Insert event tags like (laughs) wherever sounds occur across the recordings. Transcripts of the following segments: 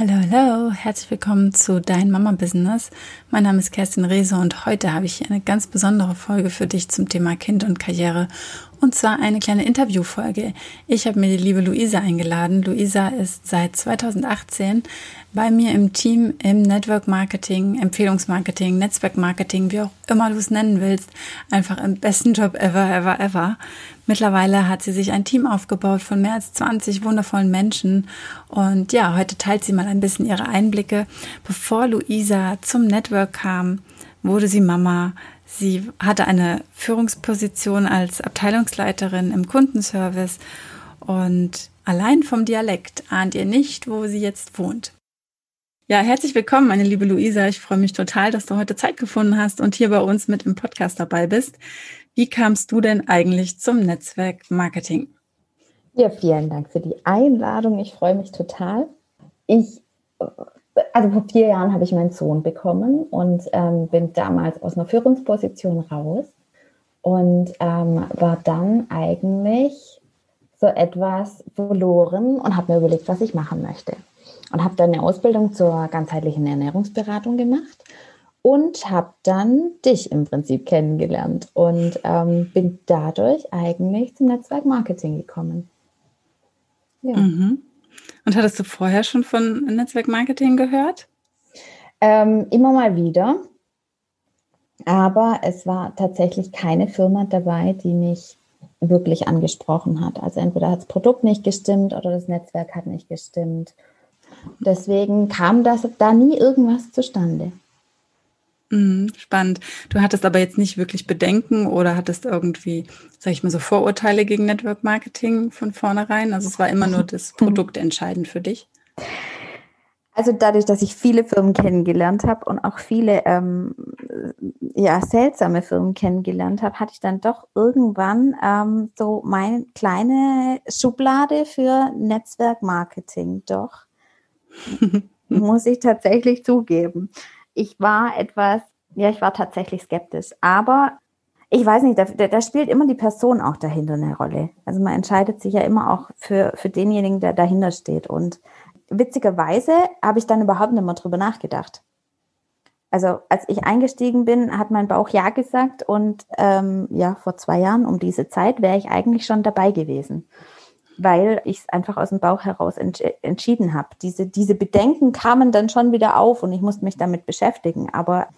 Hallo, hallo, herzlich willkommen zu Dein Mama Business. Mein Name ist Kerstin Rehse und heute habe ich eine ganz besondere Folge für dich zum Thema Kind und Karriere. Und zwar eine kleine Interviewfolge. Ich habe mir die liebe Luisa eingeladen. Luisa ist seit 2018 bei mir im Team im Network Marketing, Empfehlungsmarketing, Netzwerkmarketing, wie auch immer du es nennen willst. Einfach im besten Job ever, ever, ever. Mittlerweile hat sie sich ein Team aufgebaut von mehr als 20 wundervollen Menschen. Und ja, heute teilt sie mal ein bisschen ihre Einblicke. Bevor Luisa zum Network kam, wurde sie Mama. Sie hatte eine Führungsposition als Abteilungsleiterin im Kundenservice und allein vom Dialekt ahnt ihr nicht, wo sie jetzt wohnt. Ja, herzlich willkommen, meine liebe Luisa. Ich freue mich total, dass du heute Zeit gefunden hast und hier bei uns mit im Podcast dabei bist. Wie kamst du denn eigentlich zum Netzwerk Marketing? Ja, vielen Dank für die Einladung. Ich freue mich total. Ich, also vor vier Jahren habe ich meinen Sohn bekommen und ähm, bin damals aus einer Führungsposition raus und ähm, war dann eigentlich so etwas verloren und habe mir überlegt, was ich machen möchte. Und habe dann eine Ausbildung zur ganzheitlichen Ernährungsberatung gemacht und habe dann dich im Prinzip kennengelernt und ähm, bin dadurch eigentlich zum Netzwerk Marketing gekommen. Ja. Mhm. Und hattest du vorher schon von Netzwerk Marketing gehört? Ähm, immer mal wieder. Aber es war tatsächlich keine Firma dabei, die mich wirklich angesprochen hat. Also entweder hat das Produkt nicht gestimmt oder das Netzwerk hat nicht gestimmt. Deswegen kam das da nie irgendwas zustande. Mhm, spannend. Du hattest aber jetzt nicht wirklich Bedenken oder hattest irgendwie, sag ich mal, so Vorurteile gegen Network Marketing von vornherein? Also es war immer nur das (laughs) Produkt entscheidend für dich? Also dadurch, dass ich viele Firmen kennengelernt habe und auch viele ähm, ja, seltsame Firmen kennengelernt habe, hatte ich dann doch irgendwann ähm, so meine kleine Schublade für Netzwerkmarketing. Doch, (laughs) muss ich tatsächlich zugeben ich war etwas, ja, ich war tatsächlich skeptisch. Aber ich weiß nicht, da, da, spielt immer die Person auch dahinter eine Rolle. Also man entscheidet sich ja immer auch für, für denjenigen, der dahinter steht. Und witzigerweise habe ich dann überhaupt nicht mehr drüber nachgedacht. Also als ich eingestiegen bin, hat mein Bauch ja gesagt und ähm, ja, vor zwei Jahren um diese Zeit wäre ich eigentlich schon dabei gewesen weil ich es einfach aus dem Bauch heraus ents entschieden habe. Diese, diese Bedenken kamen dann schon wieder auf und ich musste mich damit beschäftigen. Aber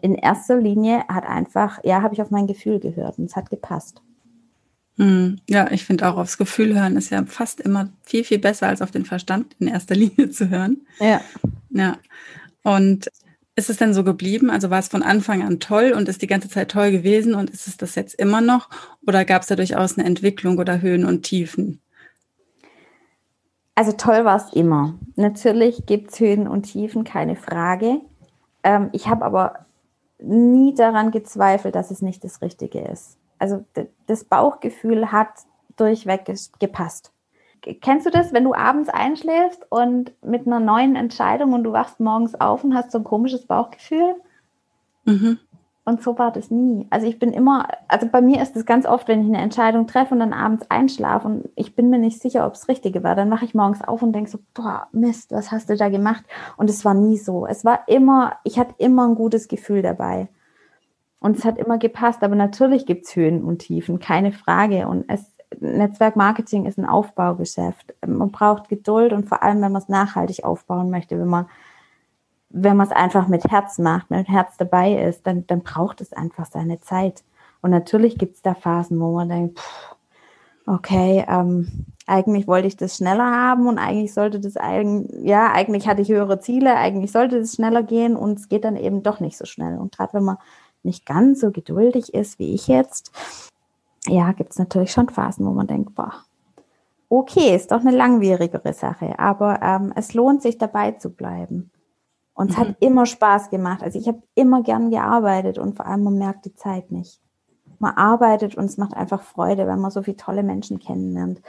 in erster Linie hat einfach, ja, habe ich auf mein Gefühl gehört und es hat gepasst. Hm, ja, ich finde auch aufs Gefühl hören ist ja fast immer viel, viel besser als auf den Verstand in erster (laughs) Linie zu hören. Ja. Ja. Und ist es denn so geblieben? Also war es von Anfang an toll und ist die ganze Zeit toll gewesen und ist es das jetzt immer noch? Oder gab es da durchaus eine Entwicklung oder Höhen und Tiefen? Also toll war es immer. Natürlich gibt es Höhen und Tiefen, keine Frage. Ähm, ich habe aber nie daran gezweifelt, dass es nicht das Richtige ist. Also das Bauchgefühl hat durchweg gepasst. Kennst du das, wenn du abends einschläfst und mit einer neuen Entscheidung und du wachst morgens auf und hast so ein komisches Bauchgefühl? Mhm. Und so war das nie. Also ich bin immer, also bei mir ist es ganz oft, wenn ich eine Entscheidung treffe und dann abends einschlafe und ich bin mir nicht sicher, ob es richtige war, dann mache ich morgens auf und denke so, boah, Mist, was hast du da gemacht? Und es war nie so. Es war immer, ich hatte immer ein gutes Gefühl dabei. Und es hat immer gepasst, aber natürlich gibt es Höhen und Tiefen, keine Frage. Und es, Netzwerkmarketing ist ein Aufbaugeschäft. Man braucht Geduld und vor allem, wenn man es nachhaltig aufbauen möchte, wenn man wenn man es einfach mit Herz macht, mit Herz dabei ist, dann, dann braucht es einfach seine Zeit. Und natürlich gibt es da Phasen, wo man denkt, pff, okay, ähm, eigentlich wollte ich das schneller haben und eigentlich sollte das eigentlich, ja, eigentlich hatte ich höhere Ziele, eigentlich sollte das schneller gehen und es geht dann eben doch nicht so schnell. Und gerade wenn man nicht ganz so geduldig ist wie ich jetzt, ja, gibt es natürlich schon Phasen, wo man denkt, boah, okay, ist doch eine langwierigere Sache, aber ähm, es lohnt sich dabei zu bleiben. Und es mhm. hat immer Spaß gemacht. Also ich habe immer gern gearbeitet und vor allem man merkt die Zeit nicht. Man arbeitet und es macht einfach Freude, wenn man so viele tolle Menschen kennenlernt.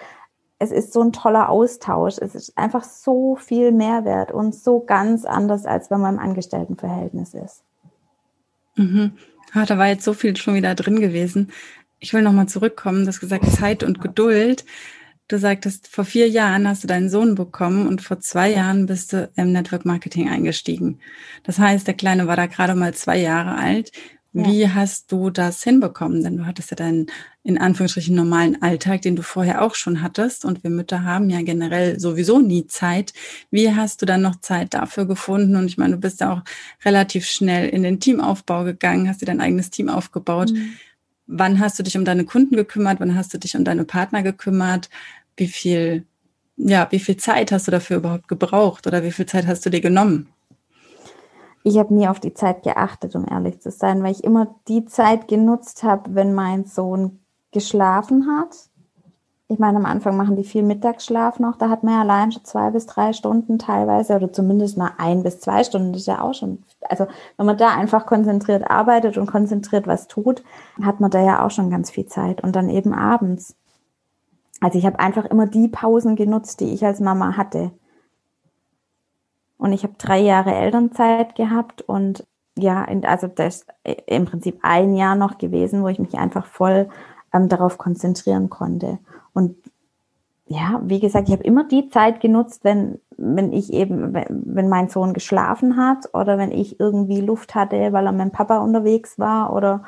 Es ist so ein toller Austausch. Es ist einfach so viel Mehrwert und so ganz anders, als wenn man im Angestelltenverhältnis ist. Mhm. Ah, da war jetzt so viel schon wieder drin gewesen. Ich will nochmal zurückkommen. Du hast gesagt, Zeit und Geduld. Du sagtest, vor vier Jahren hast du deinen Sohn bekommen und vor zwei Jahren bist du im Network Marketing eingestiegen. Das heißt, der Kleine war da gerade mal zwei Jahre alt. Wie ja. hast du das hinbekommen? Denn du hattest ja deinen, in Anführungsstrichen, normalen Alltag, den du vorher auch schon hattest. Und wir Mütter haben ja generell sowieso nie Zeit. Wie hast du dann noch Zeit dafür gefunden? Und ich meine, du bist ja auch relativ schnell in den Teamaufbau gegangen, hast dir dein eigenes Team aufgebaut. Mhm. Wann hast du dich um deine Kunden gekümmert? Wann hast du dich um deine Partner gekümmert? Wie viel, ja, wie viel Zeit hast du dafür überhaupt gebraucht? Oder wie viel Zeit hast du dir genommen? ich habe nie auf die Zeit geachtet, um ehrlich zu sein, weil ich immer die Zeit genutzt habe, wenn mein Sohn geschlafen hat. Ich meine, am Anfang machen die viel Mittagsschlaf noch. Da hat man ja allein schon zwei bis drei Stunden teilweise oder zumindest mal ein bis zwei Stunden. Das ist ja auch schon, also wenn man da einfach konzentriert arbeitet und konzentriert was tut, hat man da ja auch schon ganz viel Zeit. Und dann eben abends. Also ich habe einfach immer die Pausen genutzt, die ich als Mama hatte. Und ich habe drei Jahre Elternzeit gehabt und ja, also das ist im Prinzip ein Jahr noch gewesen, wo ich mich einfach voll ähm, darauf konzentrieren konnte. Und ja, wie gesagt, ich habe immer die Zeit genutzt, wenn, wenn ich eben, wenn mein Sohn geschlafen hat oder wenn ich irgendwie Luft hatte, weil er mit Papa unterwegs war oder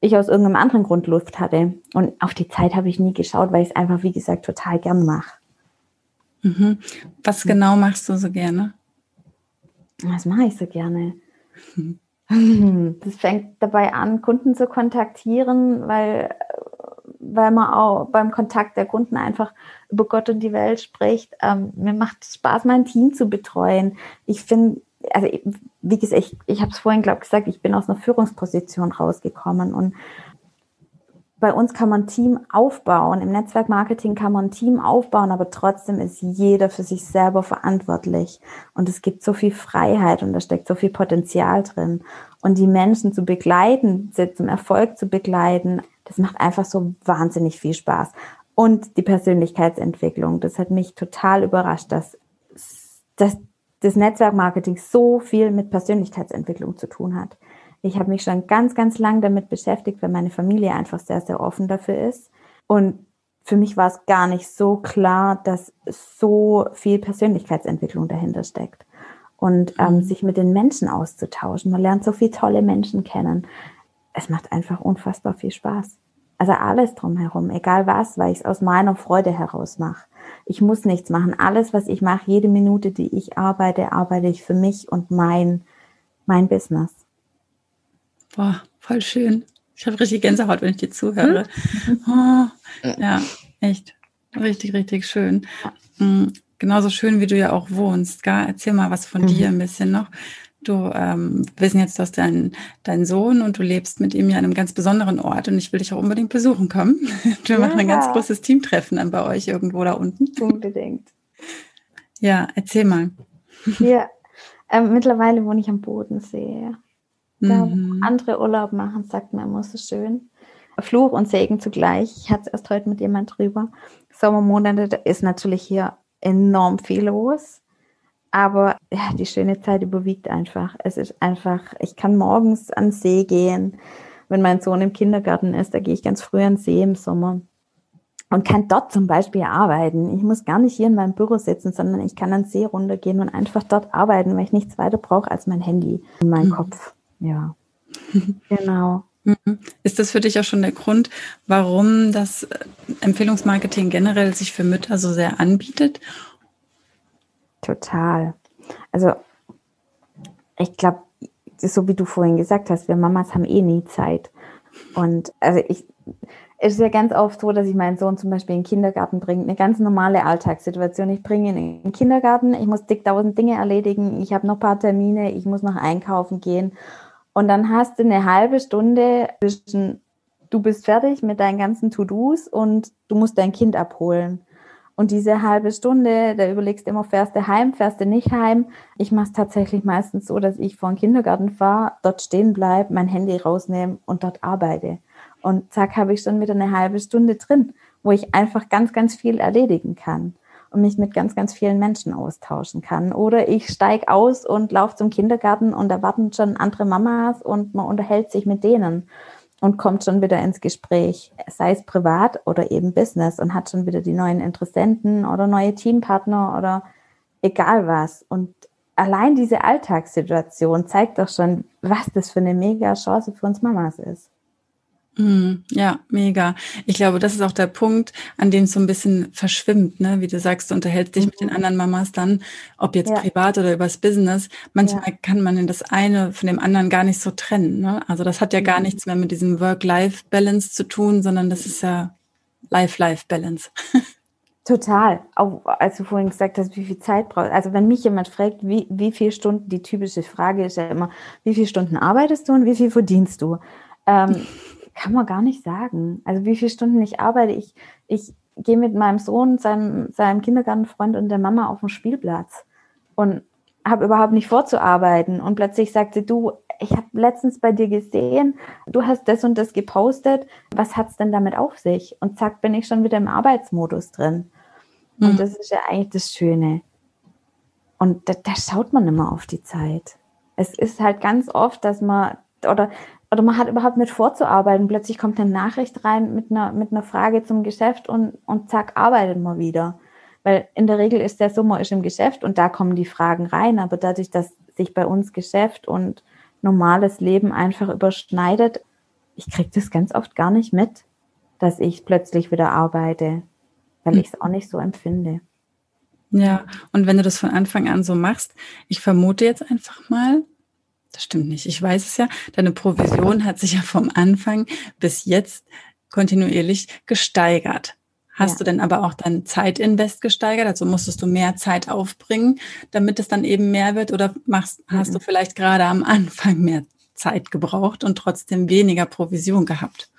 ich aus irgendeinem anderen Grund Luft hatte. Und auf die Zeit habe ich nie geschaut, weil ich es einfach, wie gesagt, total gern mache. Mhm. Was genau machst du so gerne? Was mache ich so gerne? (laughs) Das fängt dabei an, Kunden zu kontaktieren, weil, weil man auch beim Kontakt der Kunden einfach über Gott und die Welt spricht. Ähm, mir macht es Spaß, mein Team zu betreuen. Ich finde, also wie gesagt, ich, ich habe es vorhin, glaube ich, gesagt, ich bin aus einer Führungsposition rausgekommen und bei uns kann man Team aufbauen. Im Netzwerkmarketing kann man ein Team aufbauen, aber trotzdem ist jeder für sich selber verantwortlich. Und es gibt so viel Freiheit und da steckt so viel Potenzial drin. Und die Menschen zu begleiten, sie zum Erfolg zu begleiten, das macht einfach so wahnsinnig viel Spaß. Und die Persönlichkeitsentwicklung, das hat mich total überrascht, dass, dass das Netzwerkmarketing so viel mit Persönlichkeitsentwicklung zu tun hat. Ich habe mich schon ganz, ganz lang damit beschäftigt, weil meine Familie einfach sehr, sehr offen dafür ist. Und für mich war es gar nicht so klar, dass so viel Persönlichkeitsentwicklung dahinter steckt. Und ähm, mhm. sich mit den Menschen auszutauschen. Man lernt so viele tolle Menschen kennen. Es macht einfach unfassbar viel Spaß. Also alles drumherum, egal was, weil ich es aus meiner Freude heraus mache. Ich muss nichts machen. Alles, was ich mache, jede Minute, die ich arbeite, arbeite ich für mich und mein, mein Business. Boah, voll schön. Ich habe richtig Gänsehaut, wenn ich dir zuhöre. Hm? Oh, ja, echt. Richtig, richtig schön. Mhm. Genauso schön, wie du ja auch wohnst. Gar, erzähl mal was von mhm. dir ein bisschen noch. Du ähm, wissen jetzt, dass dein, dein Sohn und du lebst mit ihm ja an einem ganz besonderen Ort und ich will dich auch unbedingt besuchen kommen. (laughs) Wir ja. machen ein ganz großes Teamtreffen dann bei euch irgendwo da unten. Unbedingt. (laughs) Ja, erzähl mal. (laughs) Ja, ähm, mittlerweile wohne ich am Bodensee. Da mhm. andere Urlaub machen, sagt man immer so schön. Fluch und Segen zugleich. Ich hatte es erst heute mit jemand drüber. Sommermonate, da ist natürlich hier enorm viel los. Aber ja, die schöne Zeit überwiegt einfach. Es ist einfach, ich kann morgens an den See gehen. Wenn mein Sohn im Kindergarten ist, da gehe ich ganz früh an den See im Sommer und kann dort zum Beispiel arbeiten. Ich muss gar nicht hier in meinem Büro sitzen, sondern ich kann an den See runtergehen und einfach dort arbeiten, weil ich nichts weiter brauche als mein Handy und meinen mhm. Kopf. Ja, (laughs) genau. Mhm. Ist das für dich auch schon der Grund, warum das äh, Empfehlungsmarketing generell sich für Mütter so sehr anbietet? Total. Also ich glaube, so wie du vorhin gesagt hast, wir Mamas haben eh nie Zeit. Und also ich, es ist ja ganz oft so, dass ich meinen Sohn zum Beispiel in den Kindergarten bringe. Eine ganz normale Alltagssituation. Ich bringe ihn in den Kindergarten, ich muss dick tausend Dinge erledigen, ich habe noch ein paar Termine, ich muss noch einkaufen gehen. Und dann hast du eine halbe Stunde zwischen, du bist fertig mit deinen ganzen To-Dos und du musst dein Kind abholen. Und diese halbe Stunde, da überlegst du immer, fährst du heim, fährst du nicht heim. Ich mache es tatsächlich meistens so, dass ich vor den Kindergarten fahre, dort stehen bleibe, mein Handy rausnehme und dort arbeite. Und zack, habe ich schon wieder eine halbe Stunde drin, wo ich einfach ganz, ganz viel erledigen kann und mich mit ganz, ganz vielen Menschen austauschen kann. Oder ich steige aus und laufe zum Kindergarten und da warten schon andere Mamas und man unterhält sich mit denen. Und kommt schon wieder ins Gespräch, sei es privat oder eben Business und hat schon wieder die neuen Interessenten oder neue Teampartner oder egal was. Und allein diese Alltagssituation zeigt doch schon, was das für eine mega Chance für uns Mamas ist. Mm, ja, mega. Ich glaube, das ist auch der Punkt, an dem es so ein bisschen verschwimmt, ne? Wie du sagst, du unterhältst dich mhm. mit den mhm. anderen Mamas dann, ob jetzt ja. privat oder übers Business. Manchmal ja. kann man in das eine von dem anderen gar nicht so trennen. Ne? Also das hat ja gar mhm. nichts mehr mit diesem Work-Life-Balance zu tun, sondern das ist ja Life-Life-Balance. (laughs) Total. Auch als du vorhin gesagt hast, wie viel Zeit brauchst. Also wenn mich jemand fragt, wie, wie viele Stunden, die typische Frage ist ja immer, wie viele Stunden arbeitest du und wie viel verdienst du? Ähm, (laughs) kann man gar nicht sagen. Also wie viele Stunden ich arbeite. Ich, ich gehe mit meinem Sohn, seinem, seinem Kindergartenfreund und der Mama auf den Spielplatz und habe überhaupt nicht vorzuarbeiten. Und plötzlich sagt sie, du, ich habe letztens bei dir gesehen, du hast das und das gepostet. Was hat es denn damit auf sich? Und zack, bin ich schon wieder im Arbeitsmodus drin. Mhm. Und das ist ja eigentlich das Schöne. Und da, da schaut man immer auf die Zeit. Es ist halt ganz oft, dass man, oder oder man hat überhaupt nicht vorzuarbeiten. Plötzlich kommt eine Nachricht rein mit einer, mit einer Frage zum Geschäft und, und zack, arbeitet man wieder. Weil in der Regel ist der so, man ist im Geschäft und da kommen die Fragen rein. Aber dadurch, dass sich bei uns Geschäft und normales Leben einfach überschneidet, ich kriege das ganz oft gar nicht mit, dass ich plötzlich wieder arbeite, weil hm. ich es auch nicht so empfinde. Ja, und wenn du das von Anfang an so machst, ich vermute jetzt einfach mal, das stimmt nicht. Ich weiß es ja. Deine Provision hat sich ja vom Anfang bis jetzt kontinuierlich gesteigert. Hast ja. du denn aber auch dein Zeitinvest gesteigert? Also musstest du mehr Zeit aufbringen, damit es dann eben mehr wird? Oder machst, mhm. hast du vielleicht gerade am Anfang mehr Zeit gebraucht und trotzdem weniger Provision gehabt?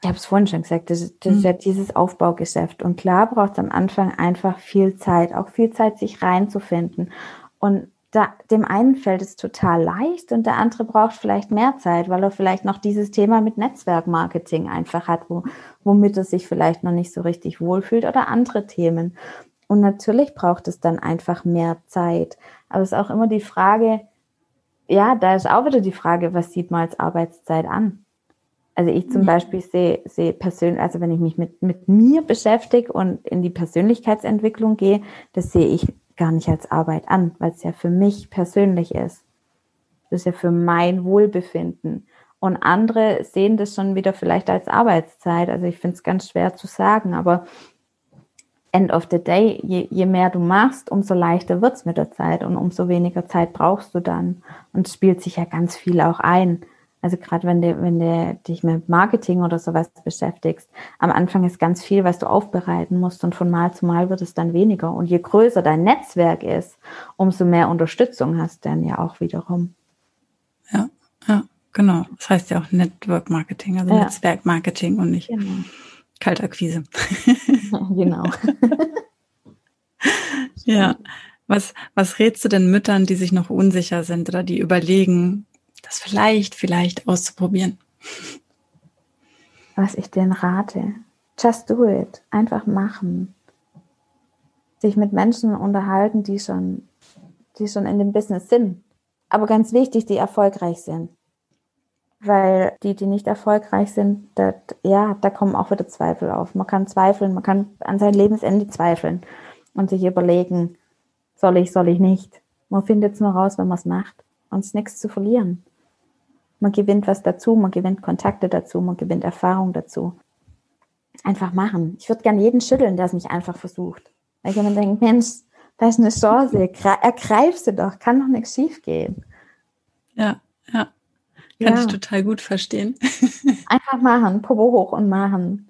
Ich habe es vorhin schon gesagt, das, das mhm. ist ja dieses Aufbaugeschäft. Und klar braucht es am Anfang einfach viel Zeit, auch viel Zeit, sich reinzufinden. Und da, dem einen fällt es total leicht und der andere braucht vielleicht mehr Zeit, weil er vielleicht noch dieses Thema mit Netzwerkmarketing einfach hat, wo, womit er sich vielleicht noch nicht so richtig wohlfühlt oder andere Themen. Und natürlich braucht es dann einfach mehr Zeit. Aber es ist auch immer die Frage, ja, da ist auch wieder die Frage, was sieht man als Arbeitszeit an? Also ich zum mhm. Beispiel sehe, sehe persönlich, also wenn ich mich mit, mit mir beschäftige und in die Persönlichkeitsentwicklung gehe, das sehe ich gar nicht als Arbeit an, weil es ja für mich persönlich ist. Das ist ja für mein Wohlbefinden. Und andere sehen das schon wieder vielleicht als Arbeitszeit. Also ich finde es ganz schwer zu sagen, aber end of the day, je, je mehr du machst, umso leichter wird es mit der Zeit und umso weniger Zeit brauchst du dann. Und es spielt sich ja ganz viel auch ein. Also gerade wenn du, wenn du dich mit Marketing oder sowas beschäftigst, am Anfang ist ganz viel, was du aufbereiten musst und von Mal zu Mal wird es dann weniger. Und je größer dein Netzwerk ist, umso mehr Unterstützung hast du dann ja auch wiederum. Ja, ja, genau. Das heißt ja auch Network Marketing, also ja. Netzwerkmarketing und nicht genau. Kaltakquise. (laughs) genau. (laughs) ja. Was, was rätst du denn Müttern, die sich noch unsicher sind oder die überlegen, das vielleicht, vielleicht auszuprobieren. Was ich denen rate, just do it, einfach machen. Sich mit Menschen unterhalten, die schon, die schon in dem Business sind. Aber ganz wichtig, die erfolgreich sind. Weil die, die nicht erfolgreich sind, dat, ja, da kommen auch wieder Zweifel auf. Man kann zweifeln, man kann an sein Lebensende zweifeln und sich überlegen, soll ich, soll ich nicht. Man findet es nur raus, wenn man es macht. Ist nichts zu verlieren. Man gewinnt was dazu, man gewinnt Kontakte dazu, man gewinnt Erfahrung dazu. Einfach machen. Ich würde gerne jeden schütteln, der es nicht einfach versucht. Weil jemand denkt, Mensch, da ist eine Chance, ergreif sie doch, kann doch nichts schief gehen. Ja, ja. Kann ja. ich total gut verstehen. (laughs) Einfach machen, Popo hoch und machen.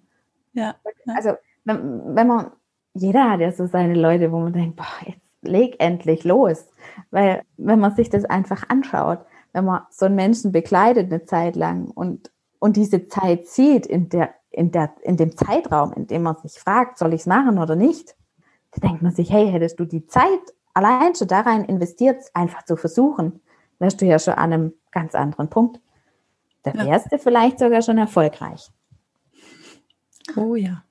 Ja. Also, wenn, wenn man, jeder hat ja so seine Leute, wo man denkt, boah, leg endlich los. Weil, wenn man sich das einfach anschaut, wenn man so einen Menschen begleitet eine Zeit lang und, und diese Zeit sieht in, der, in, der, in dem Zeitraum, in dem man sich fragt, soll ich es machen oder nicht, da denkt man sich, hey, hättest du die Zeit allein schon da rein investiert, einfach zu versuchen, wärst du ja schon an einem ganz anderen Punkt. Da wärst du vielleicht sogar schon erfolgreich. Oh ja.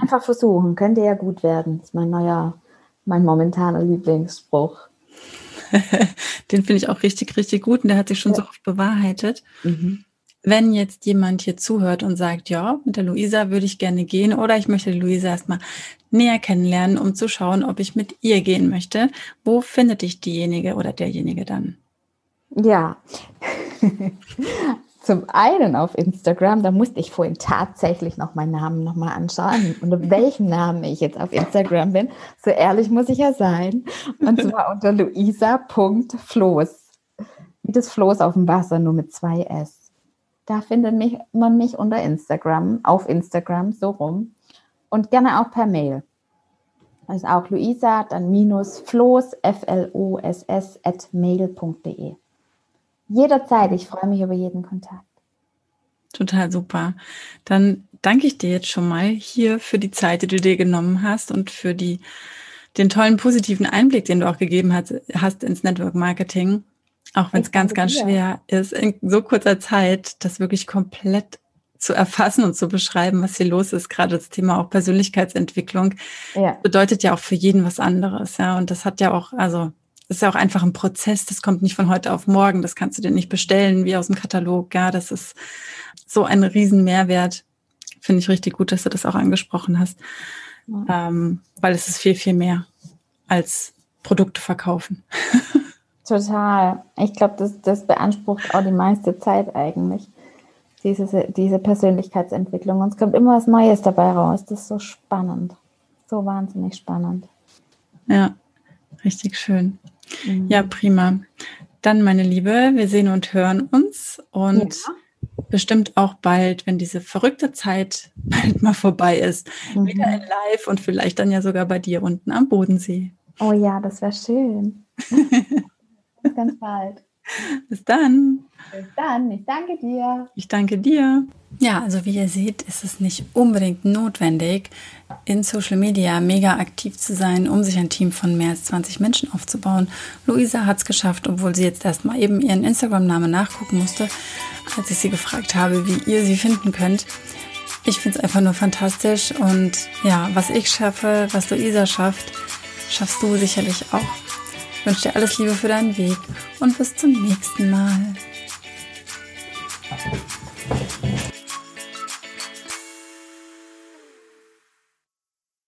Einfach versuchen, könnte ja gut werden. Das ist mein neuer, mein momentaner Lieblingsspruch. (laughs) Den finde ich auch richtig, richtig gut und der hat sich schon ja. so oft bewahrheitet. Mhm. wenn jetzt jemand hier zuhört und sagt, ja, mit der Luisa würde ich gerne gehen oder ich möchte Luisa erstmal näher kennenlernen, um zu schauen, ob ich mit ihr gehen möchte, wo findet dich diejenige oder derjenige dann? Ja, (laughs) zum einen auf Instagram, da musste ich vorhin tatsächlich noch meinen Namen nochmal anschauen, unter (laughs) welchem Namen ich jetzt auf Instagram bin. So ehrlich muss ich ja sein. Und zwar (laughs) unter luisa.floß. Wie das Floß auf dem Wasser, nur mit zwei S. Da findet mich, man mich unter Instagram, auf Instagram, so rum. Und gerne auch per Mail. Ist auch Luisa, dann minus floss, F-L-O-S-S, at mail.de. Jederzeit, ich freue mich über jeden Kontakt. Total super. Dann danke ich dir jetzt schon mal hier für die Zeit, die du dir genommen hast und für die, den tollen positiven Einblick, den du auch gegeben hast, hast ins Network Marketing. Auch wenn es ganz, ganz dir. schwer ist, in so kurzer Zeit das wirklich komplett zu erfassen und zu beschreiben, was hier los ist. Gerade das Thema auch Persönlichkeitsentwicklung ja. bedeutet ja auch für jeden was anderes. Ja, und das hat ja auch, also ist ja auch einfach ein Prozess. Das kommt nicht von heute auf morgen. Das kannst du dir nicht bestellen wie aus dem Katalog. Ja, das ist so ein riesen Mehrwert. Finde ich richtig gut, dass du das auch angesprochen hast, ja. ähm, weil es ist viel, viel mehr als Produkte verkaufen. (laughs) Total. Ich glaube, das, das beansprucht auch die meiste Zeit eigentlich, diese, diese Persönlichkeitsentwicklung. Und es kommt immer was Neues dabei raus. Das ist so spannend. So wahnsinnig spannend. Ja, richtig schön. Mhm. Ja, prima. Dann, meine Liebe, wir sehen und hören uns und ja. bestimmt auch bald, wenn diese verrückte Zeit (laughs) bald mal vorbei ist, mhm. wieder in Live und vielleicht dann ja sogar bei dir unten am Bodensee. Oh ja, das wäre schön. (laughs) Ganz bald. (laughs) Bis dann. Bis dann. Ich danke dir. Ich danke dir. Ja, also wie ihr seht, ist es nicht unbedingt notwendig, in Social Media mega aktiv zu sein, um sich ein Team von mehr als 20 Menschen aufzubauen. Luisa hat es geschafft, obwohl sie jetzt erstmal eben ihren Instagram-Namen nachgucken musste, als ich sie gefragt habe, wie ihr sie finden könnt. Ich finde es einfach nur fantastisch und ja, was ich schaffe, was Luisa schafft, schaffst du sicherlich auch. Ich wünsche dir alles Liebe für deinen Weg und bis zum nächsten Mal.